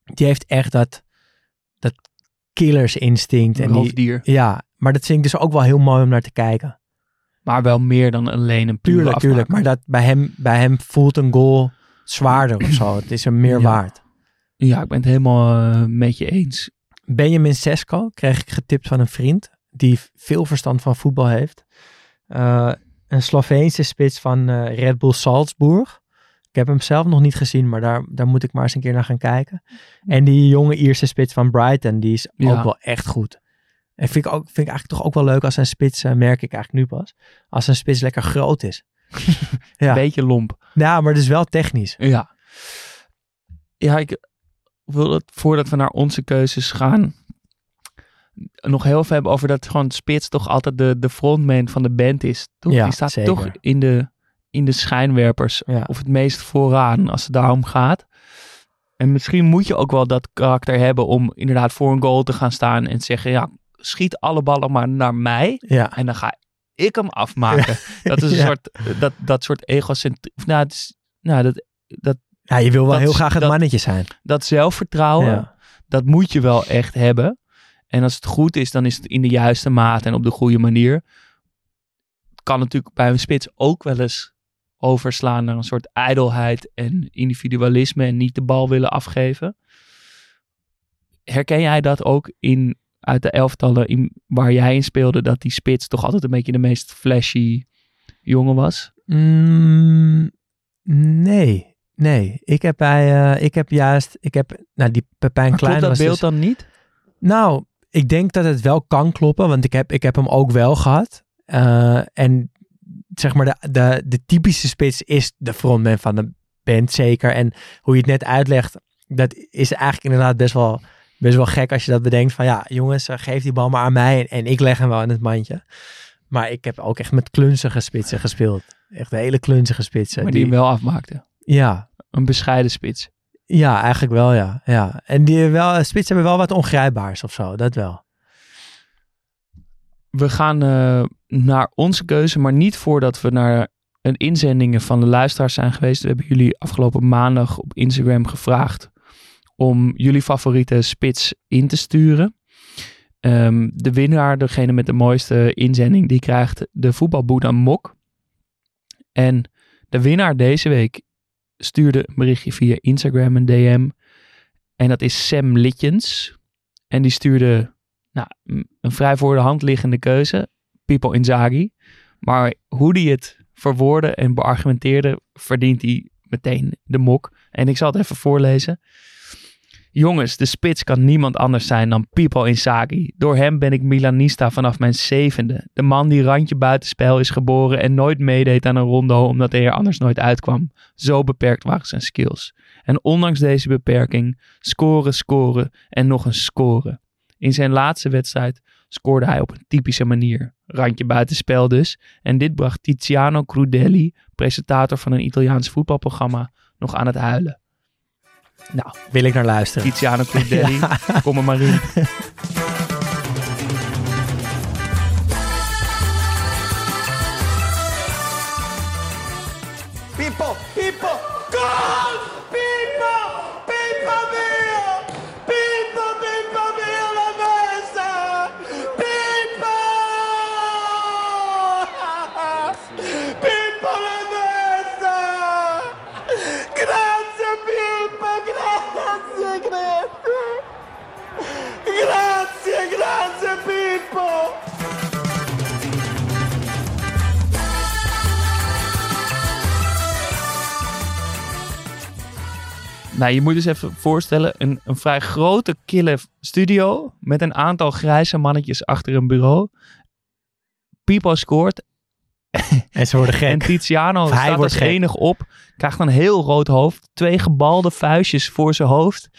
die heeft echt dat, dat killersinstinct. En die, ja, maar dat vind ik dus ook wel heel mooi om naar te kijken. Maar wel meer dan alleen een pure Tuurlijk, tuurlijk. Maar dat bij hem, bij hem voelt een goal zwaarder of zo. Het is hem meer Ja. waard. Ja, ik ben het helemaal eh, met je eens. Benjamin Sesko kreeg ik getipt van een vriend die veel verstand van voetbal heeft. Eh, een Sloveense spits van eh, Red Bull Salzburg. Ik heb hem zelf nog niet gezien, maar daar, daar moet ik maar eens een keer naar gaan kijken. En die jonge Ierse spits van Brighton, die is Ja. ook wel echt goed. En vind ik, ook, vind ik eigenlijk toch ook wel leuk als een spits, eh, merk ik eigenlijk nu pas, als een spits lekker groot is. ja. Beetje lomp. ja, maar dus wel technisch. Ja. Ja, ik wil het voordat we naar onze keuzes gaan nog heel veel hebben over dat gewoon Spits toch altijd de, de frontman van de band is. Toch? Ja, Die staat zeker. toch in de, in de schijnwerpers Ja. of het meest vooraan als het daarom gaat. En misschien moet je ook wel dat karakter hebben om inderdaad voor een goal te gaan staan en te zeggen, ja, schiet alle ballen maar naar mij Ja, en dan ga ik hem afmaken. Dat is een Ja. soort, dat, dat soort egocentrie, nou, het is, nou dat, dat, ja je wil wel Dat heel graag het dat- mannetje zijn. dat zelfvertrouwen, dat moet je wel echt hebben. En als het goed is, dan is het in de juiste mate en op de goede manier. Het kan natuurlijk bij een spits ook wel eens overslaan naar een soort ijdelheid en individualisme en niet de bal willen afgeven. Herken jij dat ook in, uit de elftallen in, waar jij in speelde, dat die spits toch altijd een beetje de meest flashy jongen was? Mm, nee, nee. Ik heb bij, eh, ik heb juist, ik heb, nou die Pepijn Klein klopt dat was beeld dus- dan niet? Nou, ik denk dat het wel kan kloppen, want ik heb, ik heb hem ook wel gehad. Eh, en zeg maar, de, de, de typische spits is de frontman van de band, zeker. En hoe je het net uitlegt, dat is eigenlijk inderdaad best wel, best wel gek als je dat bedenkt. Van ja, jongens, eh, geef die bal maar aan mij en, en ik leg hem wel in het mandje. Maar ik heb ook echt met klunzige spitsen gespeeld. Echt hele klunzige spitsen. Maar die hem wel afmaakte. Ja, Een bescheiden spits. ja, eigenlijk wel, ja. ja. En die wel, spitsen hebben wel wat ongrijpbaars of zo, dat wel. We gaan eh, naar onze keuze, maar niet voordat we naar een inzendingen van de luisteraars zijn geweest. We hebben jullie afgelopen maandag op Instagram gevraagd om jullie favoriete spits in te sturen. Ehm, de winnaar, degene met de mooiste inzending, die krijgt de voetbalboeddha mok. En de winnaar deze week stuurde een berichtje via Instagram een DM. En dat is Sam Litjens. En die stuurde nou, een vrij voor de hand liggende keuze. Pipo Inzaghi. Maar hoe die het verwoordde en beargumenteerde, verdient hij meteen de mok. En ik zal het even voorlezen. Jongens, de spits kan niemand anders zijn dan Pipo Inzaghi. Door hem ben ik Milanista vanaf mijn zevende. De man die randje buitenspel is geboren en nooit meedeed aan een rondo omdat hij er anders nooit uitkwam. Zo beperkt waren zijn skills. En ondanks deze beperking scoren, scoren en nog eens scoren. In zijn laatste wedstrijd scoorde hij op een typische manier. Randje buitenspel dus. En dit bracht Tiziano Crudelli, presentator van een Italiaans voetbalprogramma, nog aan het huilen. Nou, wil ik naar luisteren. Tiziano Crudelli, kom er maar in. Nou, je moet dus even voorstellen, een, een vrij grote, kille studio met een aantal grijze mannetjes achter een bureau. Pipo scoort En ze worden en gek. Tiziano Of hij staat als gek. enig op, krijgt een heel rood hoofd, twee gebalde vuistjes voor zijn hoofd.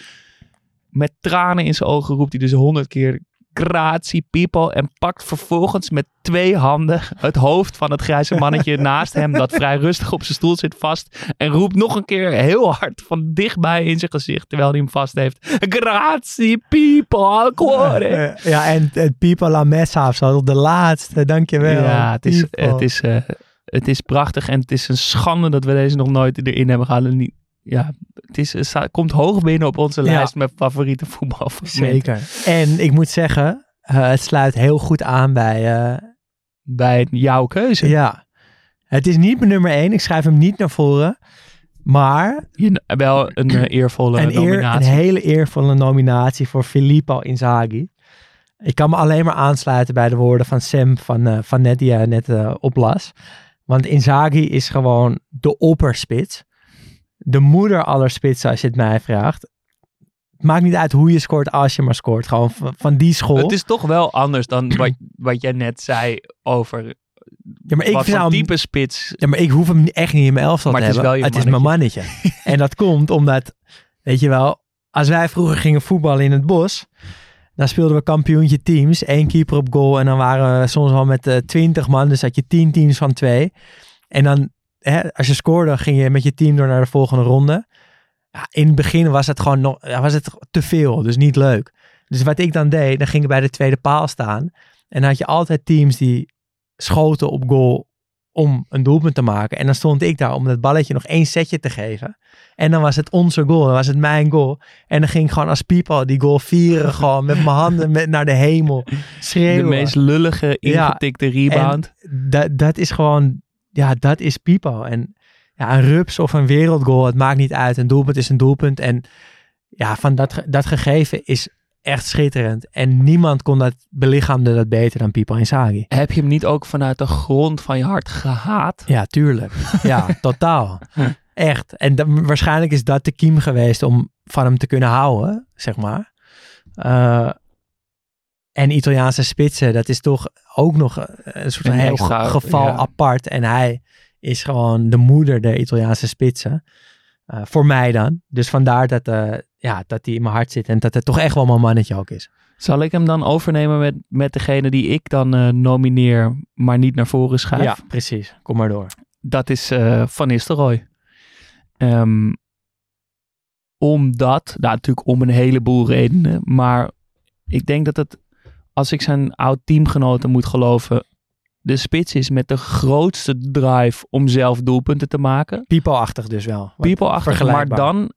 Met tranen in zijn ogen roept hij dus honderd keer grazie Pipo en pakt vervolgens met twee handen het hoofd van het grijze mannetje naast hem dat vrij rustig op zijn stoel zit vast en roept nog een keer heel hard van dichtbij in zijn gezicht terwijl hij hem vast heeft. Grazie cuore. Eh, ja, en het Pipo La Messa of zo, de laatste, dankjewel. Ja, het is, het, is, eh, het is prachtig en het is een schande dat we deze nog nooit erin hebben gehad. En niet- Ja, het, is, het komt hoog binnen op onze Ja. lijst met favoriete voetbalfragmenten. Zeker. En ik moet zeggen, eh, het sluit heel goed aan bij... eh, Bij jouw keuze. ja, het is niet mijn nummer één. Ik schrijf hem niet naar voren. Maar Je, wel een eh, eervolle een, eer, een nominatie. hele eervolle nominatie voor Filippo Inzaghi. Ik kan me alleen maar aansluiten bij de woorden van Sam van, van net die hij net oplas. Want Inzaghi is gewoon de opperspits. De moeder aller spitsen als je het mij vraagt. Maakt niet uit hoe je scoort als je maar scoort. Gewoon van, van die school. Het is toch wel anders dan wat, wat jij net zei over ja, maar ik wat zou voor hem- type spits. Ja, maar ik hoef hem echt niet in mijn elftal Maar te het is hebben. wel je het is mijn mannetje. en dat komt omdat, weet je wel, als wij vroeger gingen voetballen in het bos, dan speelden we kampioentje teams. één keeper op goal en dan waren we soms wel met eh, twintig man. Dus had je tien teams van twee. En dan, hè, als je scoorde, ging je met je team door naar de volgende ronde. Ja, in het begin was het gewoon nog, was het te veel, dus niet leuk. Dus wat ik dan deed, dan ging ik bij de tweede paal staan. En dan had je altijd teams die schoten op goal om een doelpunt te maken. En dan stond ik daar om dat balletje nog één setje te geven. En dan was het onze goal, dan was het mijn goal. En dan ging ik gewoon als people die goal vieren, gewoon met mijn handen met, naar de hemel. De Schreeuwen. meest lullige, ingetikte rebound. Dat, dat is gewoon, ja, dat is Pipo. En ja, een rups of een wereldgoal, het maakt niet uit. Een doelpunt is een doelpunt. En ja, van dat, dat gegeven is echt schitterend. En niemand kon dat belichaamde dat beter dan Pipo Inzaghi. Heb je hem niet ook vanuit de grond van je hart gehaat? Ja, tuurlijk. Ja, totaal. Echt. En waarschijnlijk is dat de kiem geweest om van hem te kunnen houden, zeg maar. Eh, en Italiaanse spitsen, dat is toch ook nog een soort Een heel extra, geval ja. apart. En hij is gewoon de moeder der Italiaanse spitsen. Eh, voor mij dan. Dus vandaar dat, eh, ja, dat hij in mijn hart zit. En dat het toch echt wel mijn mannetje ook is. Zal ik hem dan overnemen met, met degene die ik dan eh, nomineer, maar niet naar voren schrijf? Ja, precies. Kom maar door. Dat is eh, Van Nistelrooy. Ehm, omdat, nou, natuurlijk om een heleboel redenen, maar ik denk dat het, als ik zijn oud teamgenoten moet geloven, de spits is met de grootste drive om zelf doelpunten te maken. Pipo-achtig dus wel. People-achtig, maar dan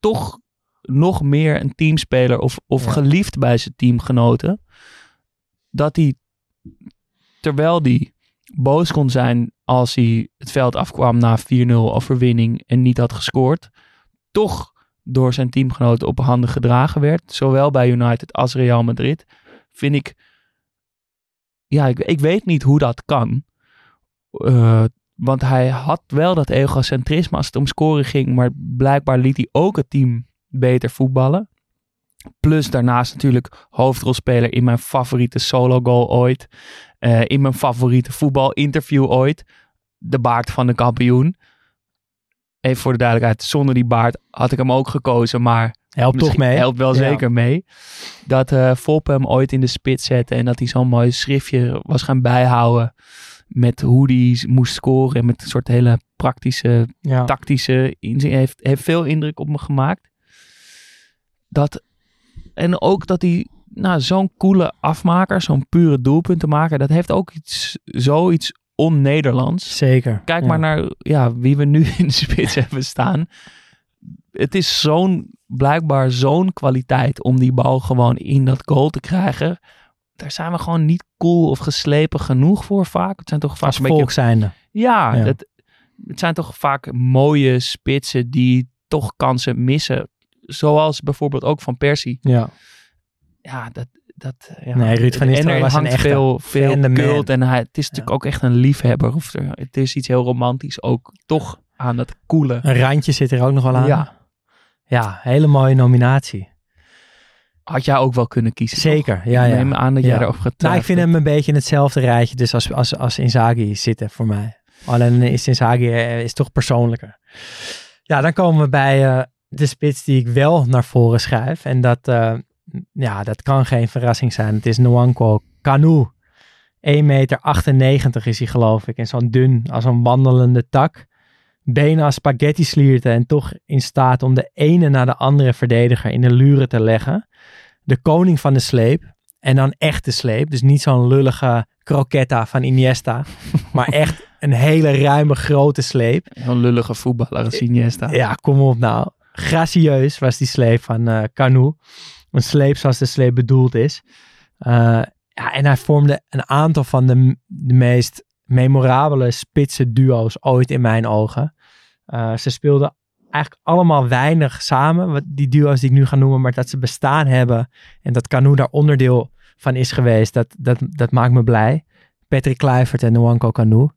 toch nog meer een teamspeler of, of Ja. geliefd bij zijn teamgenoten. Dat hij, terwijl hij boos kon zijn als hij het veld afkwam na 4-0 overwinning en niet had gescoord, toch door zijn teamgenoten op handen gedragen werd. Zowel bij United als Real Madrid. Vind ik, ja, ik, ik weet niet hoe dat kan. Eh, Want hij had wel dat egocentrisme als het om scoren ging. Maar blijkbaar liet hij ook het team beter voetballen. Plus daarnaast natuurlijk hoofdrolspeler in mijn favoriete solo goal ooit. Eh, in mijn favoriete voetbalinterview ooit. De baard van de kampioen. Even voor de duidelijkheid, zonder die baard had ik hem ook gekozen. Maar Helpt toch mee. helpt wel Ja. zeker mee. Dat eh Foppe hem ooit in de spits zette. En dat hij zo'n mooi schriftje was gaan bijhouden. Met hoe hij moest scoren. En met een soort hele praktische Ja. tactische inzien heeft, heeft veel indruk op me gemaakt. Dat, en ook dat hij nou, zo'n coole afmaker, zo'n pure doelpuntenmaker, dat heeft ook iets, zoiets on-Nederlands. Zeker. Kijk Ja. maar naar ja, wie we nu in de spits hebben staan. Het is zo'n, blijkbaar zo'n kwaliteit om die bal gewoon in dat goal te krijgen. Daar zijn we gewoon niet cool of geslepen genoeg voor vaak. Het zijn toch vaak Als een beetje volk zijnde. ja, Ja. Het, het zijn toch vaak mooie spitsen die toch kansen missen. Zoals bijvoorbeeld ook van Persie. Ja. Ja, dat... dat ja. Nee, Ruud van Nistelrooy was een hangt echte veel, veel cult en hij, het is natuurlijk ook echt een liefhebber. Of er, het is iets heel romantisch ook toch aan dat coole. Een randje zit er ook nog wel aan. Ja. Ja, hele mooie nominatie. Had jij ook wel kunnen kiezen. Zeker, toch? ja, Ik ja. neem aan dat Ja. jij erover gaat Nou, ik vind hem een beetje in hetzelfde rijtje dus als, als, als Inzaghi zitten voor mij. Alleen is Inzaghi eh, is toch persoonlijker. Ja, dan komen we bij eh, de spits die ik wel naar voren schuif. En dat, eh, ja, dat kan geen verrassing zijn. Het is Nwankwo Kanu. 1,98 meter is hij geloof ik. En zo'n dun als een wandelende tak. Benen als spaghetti slierten en toch in staat om de ene na de andere verdediger in de luren te leggen. De koning van de sleep. En dan echt de sleep. Dus niet zo'n lullige croquetta van Iniesta. maar echt een hele ruime grote sleep. Een lullige voetballer als Iniesta. Ja, kom op nou. Gracieus was die sleep van eh Canu. Een sleep zoals de sleep bedoeld is. Eh, ja, en hij vormde een aantal van de, de meest memorabele spitse duo's ooit in mijn ogen. Eh, ze speelden eigenlijk allemaal weinig samen, wat die duo's die ik nu ga noemen, maar dat ze bestaan hebben en dat Canu daar onderdeel van is geweest, dat, dat, dat maakt me blij. Patrick Kluivert en Nwanko Canu.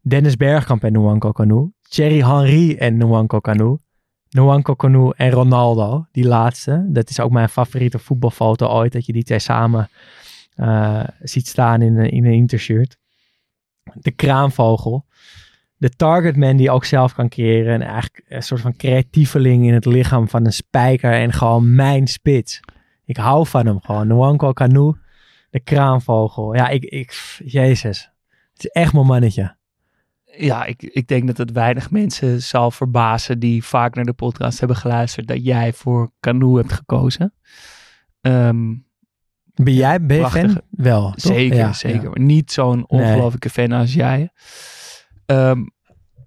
Dennis Bergkamp en Nwanko Canu. Thierry Henry en Nwanko Canu. Nwanko Canu en Ronaldo, die laatste. Dat is ook mijn favoriete voetbalfoto ooit, dat je die twee samen eh, ziet staan in in een intershirt. De kraanvogel. De targetman die ook zelf kan creëren. En eigenlijk een soort van creatieveling in het lichaam van een spijker. En gewoon mijn spits. Ik hou van hem gewoon. Nwanko Canu, de kraanvogel. Ja, ik, ik, jezus. Het is echt mijn mannetje. ja, ik, ik denk dat het weinig mensen zal verbazen die vaak naar de podcast hebben geluisterd dat jij voor Canoe hebt gekozen. Ehm, Ben jij ben je fan? Wel, toch? zeker, Ja, zeker. ja. Maar niet zo'n ongelofelijke fan als jij. Ehm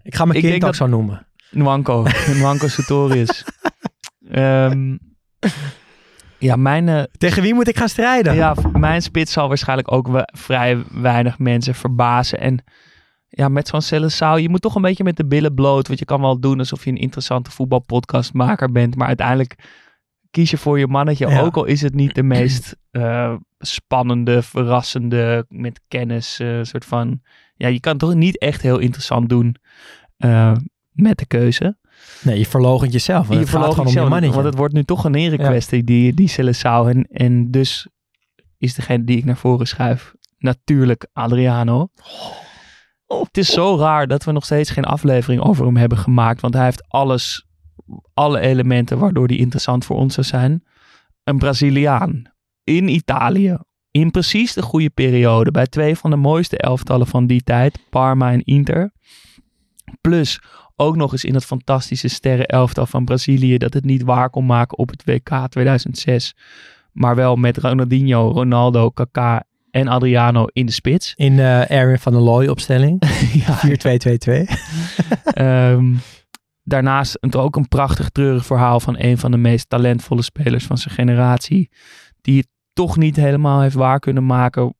Ik ga mijn Ik kind ook dat- zo noemen. Nwanko, Nwanko Sartorius. Ehm, ja, mijn, eh, Tegen wie moet ik gaan strijden? ja, mijn spits zal waarschijnlijk ook we- vrij weinig mensen verbazen. En ja, met zo'n Celesau, je moet toch een beetje met de billen bloot. Want je kan wel doen alsof je een interessante voetbalpodcastmaker bent. Maar uiteindelijk kies je voor je mannetje. Ja. Ook al is het niet de meest eh, spannende, verrassende, met kennis eh, soort van... Ja, je kan het toch niet echt heel interessant doen eh, met de keuze. Nee, je verloochent jezelf. Want je verloogt gewoon om je jezelf, mannetje. Want het wordt nu toch een erekwestie, die, die Celesau. En, en dus is degene die ik naar voren schuif natuurlijk Adriano. Het is zo raar dat we nog steeds geen aflevering over hem hebben gemaakt. Want hij heeft alles, alle elementen waardoor hij interessant voor ons zou zijn. Een Braziliaan in Italië. In precies de goede periode. Bij twee van de mooiste elftallen van die tijd. Parma en Inter. Plus ook nog eens in het fantastische sterrenelftal van Brazilië. Dat het niet waar kon maken op het WK 2006. Maar wel met Ronaldinho, Ronaldo, Kaká en Adriano in de spits. In de Erwin van der Looy opstelling. 4-2-2-2. Ehm, daarnaast een, ook een prachtig treurig verhaal van een van de meest talentvolle spelers van zijn generatie. Die het toch niet helemaal heeft waar kunnen maken.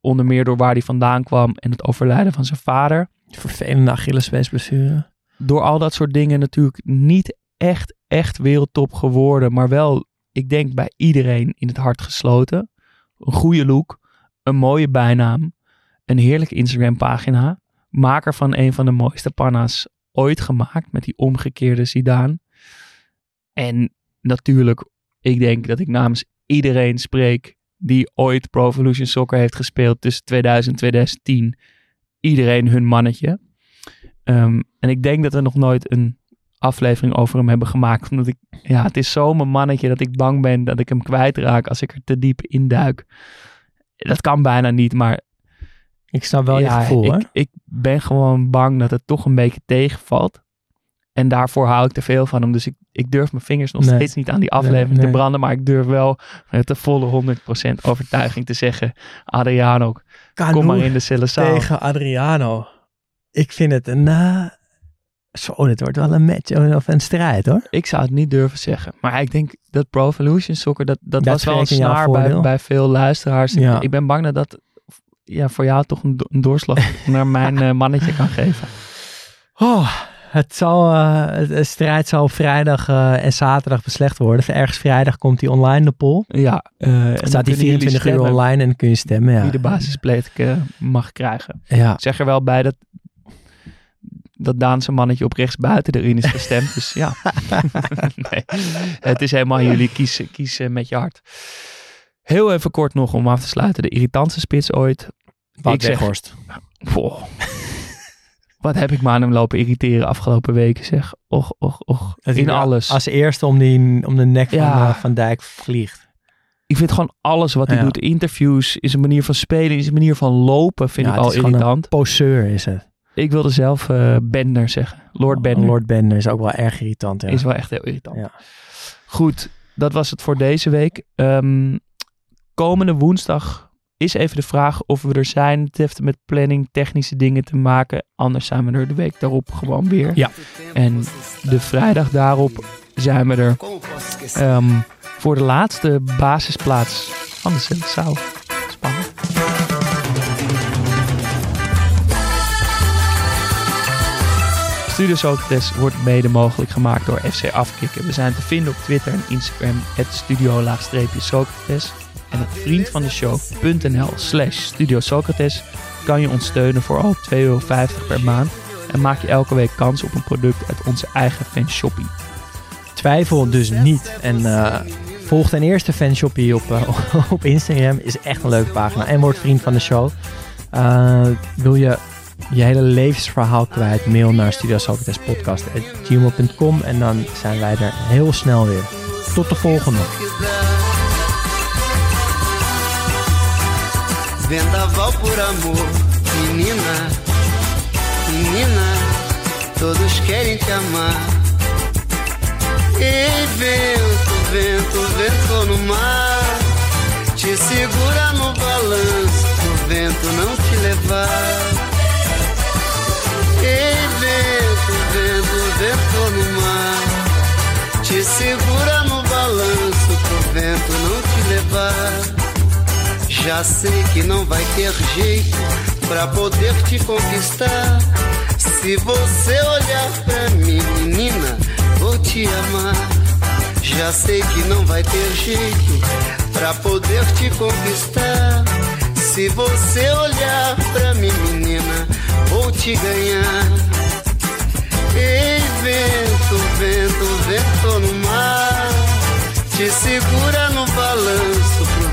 Onder meer door waar hij vandaan kwam en het overlijden van zijn vader. Vervelende Achillespeesblessure. Door al dat soort dingen natuurlijk niet echt, echt wereldtop geworden. Maar wel, ik denk bij iedereen in het hart gesloten. Een goede look, een mooie bijnaam, een heerlijke Instagram pagina. maker van een van de mooiste panna's ooit gemaakt. Met die omgekeerde Zidane. En natuurlijk, ik denk dat ik namens iedereen spreek die ooit Pro Evolution Soccer heeft gespeeld tussen 2000 en 2010. Iedereen hun mannetje. Ehm, en ik denk dat we nog nooit een aflevering over hem hebben gemaakt. Omdat ik, ja, het is zo mijn mannetje dat ik bang ben dat ik hem kwijtraak als ik er te diep induik. Dat kan bijna niet, maar Ik snap wel ja, je gevoel, hè? ik, ik ben gewoon bang dat het toch een beetje tegenvalt. En daarvoor hou ik te veel van hem. Dus ik, ik durf mijn vingers nog Nee. steeds niet aan die aflevering Nee, te branden. Maar ik durf wel met de volle 100% overtuiging te zeggen... Adriano, kom maar in de Celesaal. tegen Adriano. Ik vind het een... zo, dit wordt wel een match of een strijd, hoor. Ik zou het niet durven zeggen. Maar ik denk dat Pro Evolution Soccer, dat, dat Dat was wel een snaar bij, bij veel luisteraars. Ja. Ik ben bang dat dat ja, voor jou toch een, do- een doorslag naar mijn eh, mannetje kan geven. Oh, het zal, de strijd zal vrijdag eh, en zaterdag beslecht worden. Ergens vrijdag komt die online, de poll. Ja, eh, Staat die kunnen jullie 24 uur online en dan kun je stemmen, ja. Wie de basisplate mag krijgen. Ja, Ik zeg er wel bij dat dat Daanse mannetje op rechts buiten erin is gestemd. dus ja, nee, het is helemaal jullie kiezen, kiezen met je hart. Heel even kort nog om af te sluiten. De irritantste spits ooit. Wout ik zeg- Weghorst. Wat heb ik me aan hem lopen irriteren afgelopen weken zeg. Och, och, och. Dat In alles. Als eerste om, die, om de nek van, Ja. eh, van Dijk vliegt. Ik vind gewoon alles wat hij Ja. doet. Interviews, is een manier van spelen, is een manier van lopen. Vind Ja, ik al irritant. Poseur is het. Ik wilde zelf eh Bender zeggen. Lord Bender. Lord Bender is ook wel erg irritant. Is wel echt heel irritant. Ja. Goed, dat was het voor deze week. Ehm, komende woensdag is even de vraag of we er zijn. Het heeft met planning, technische dingen te maken. Anders zijn we er de week daarop gewoon weer. Ja. En de vrijdag daarop zijn we er ehm, voor de laatste basisplaats van de Celesau. Spannend. Studio Socrates wordt mede mogelijk gemaakt door FC Afkikken. We zijn te vinden op Twitter en Instagram, het studio-socrates. En op vriendvandeshow.nl slash studio Socrates kan je ons steunen voor al 2,50 euro per maand. En maak je elke week kans op een product uit onze eigen fanshoppie. Twijfel dus niet. En eh, volg ten eerste fanshoppie op, eh, op Instagram. Is echt een leuke pagina. En word vriend van de show. Eh, wil je je hele levensverhaal kwijt? Mail naar studiosocratespodcast.gmail.com En dan zijn wij er heel snel weer. Tot de volgende. Vendaval por amor, menina, menina, todos querem te amar. Ei, vento, vento, vento no mar, te segura no balanço, pro vento não te levar. Ei, vento, vento, vento no mar, te segura no balanço, pro vento não te levar. Já sei que não vai ter jeito pra poder te conquistar. Se você olhar pra mim, menina, vou te amar. Já sei que não vai ter jeito pra poder te conquistar. Se você olhar pra mim, menina, vou te ganhar. Ei, vento, vento, vento no mar. Te segura no balanço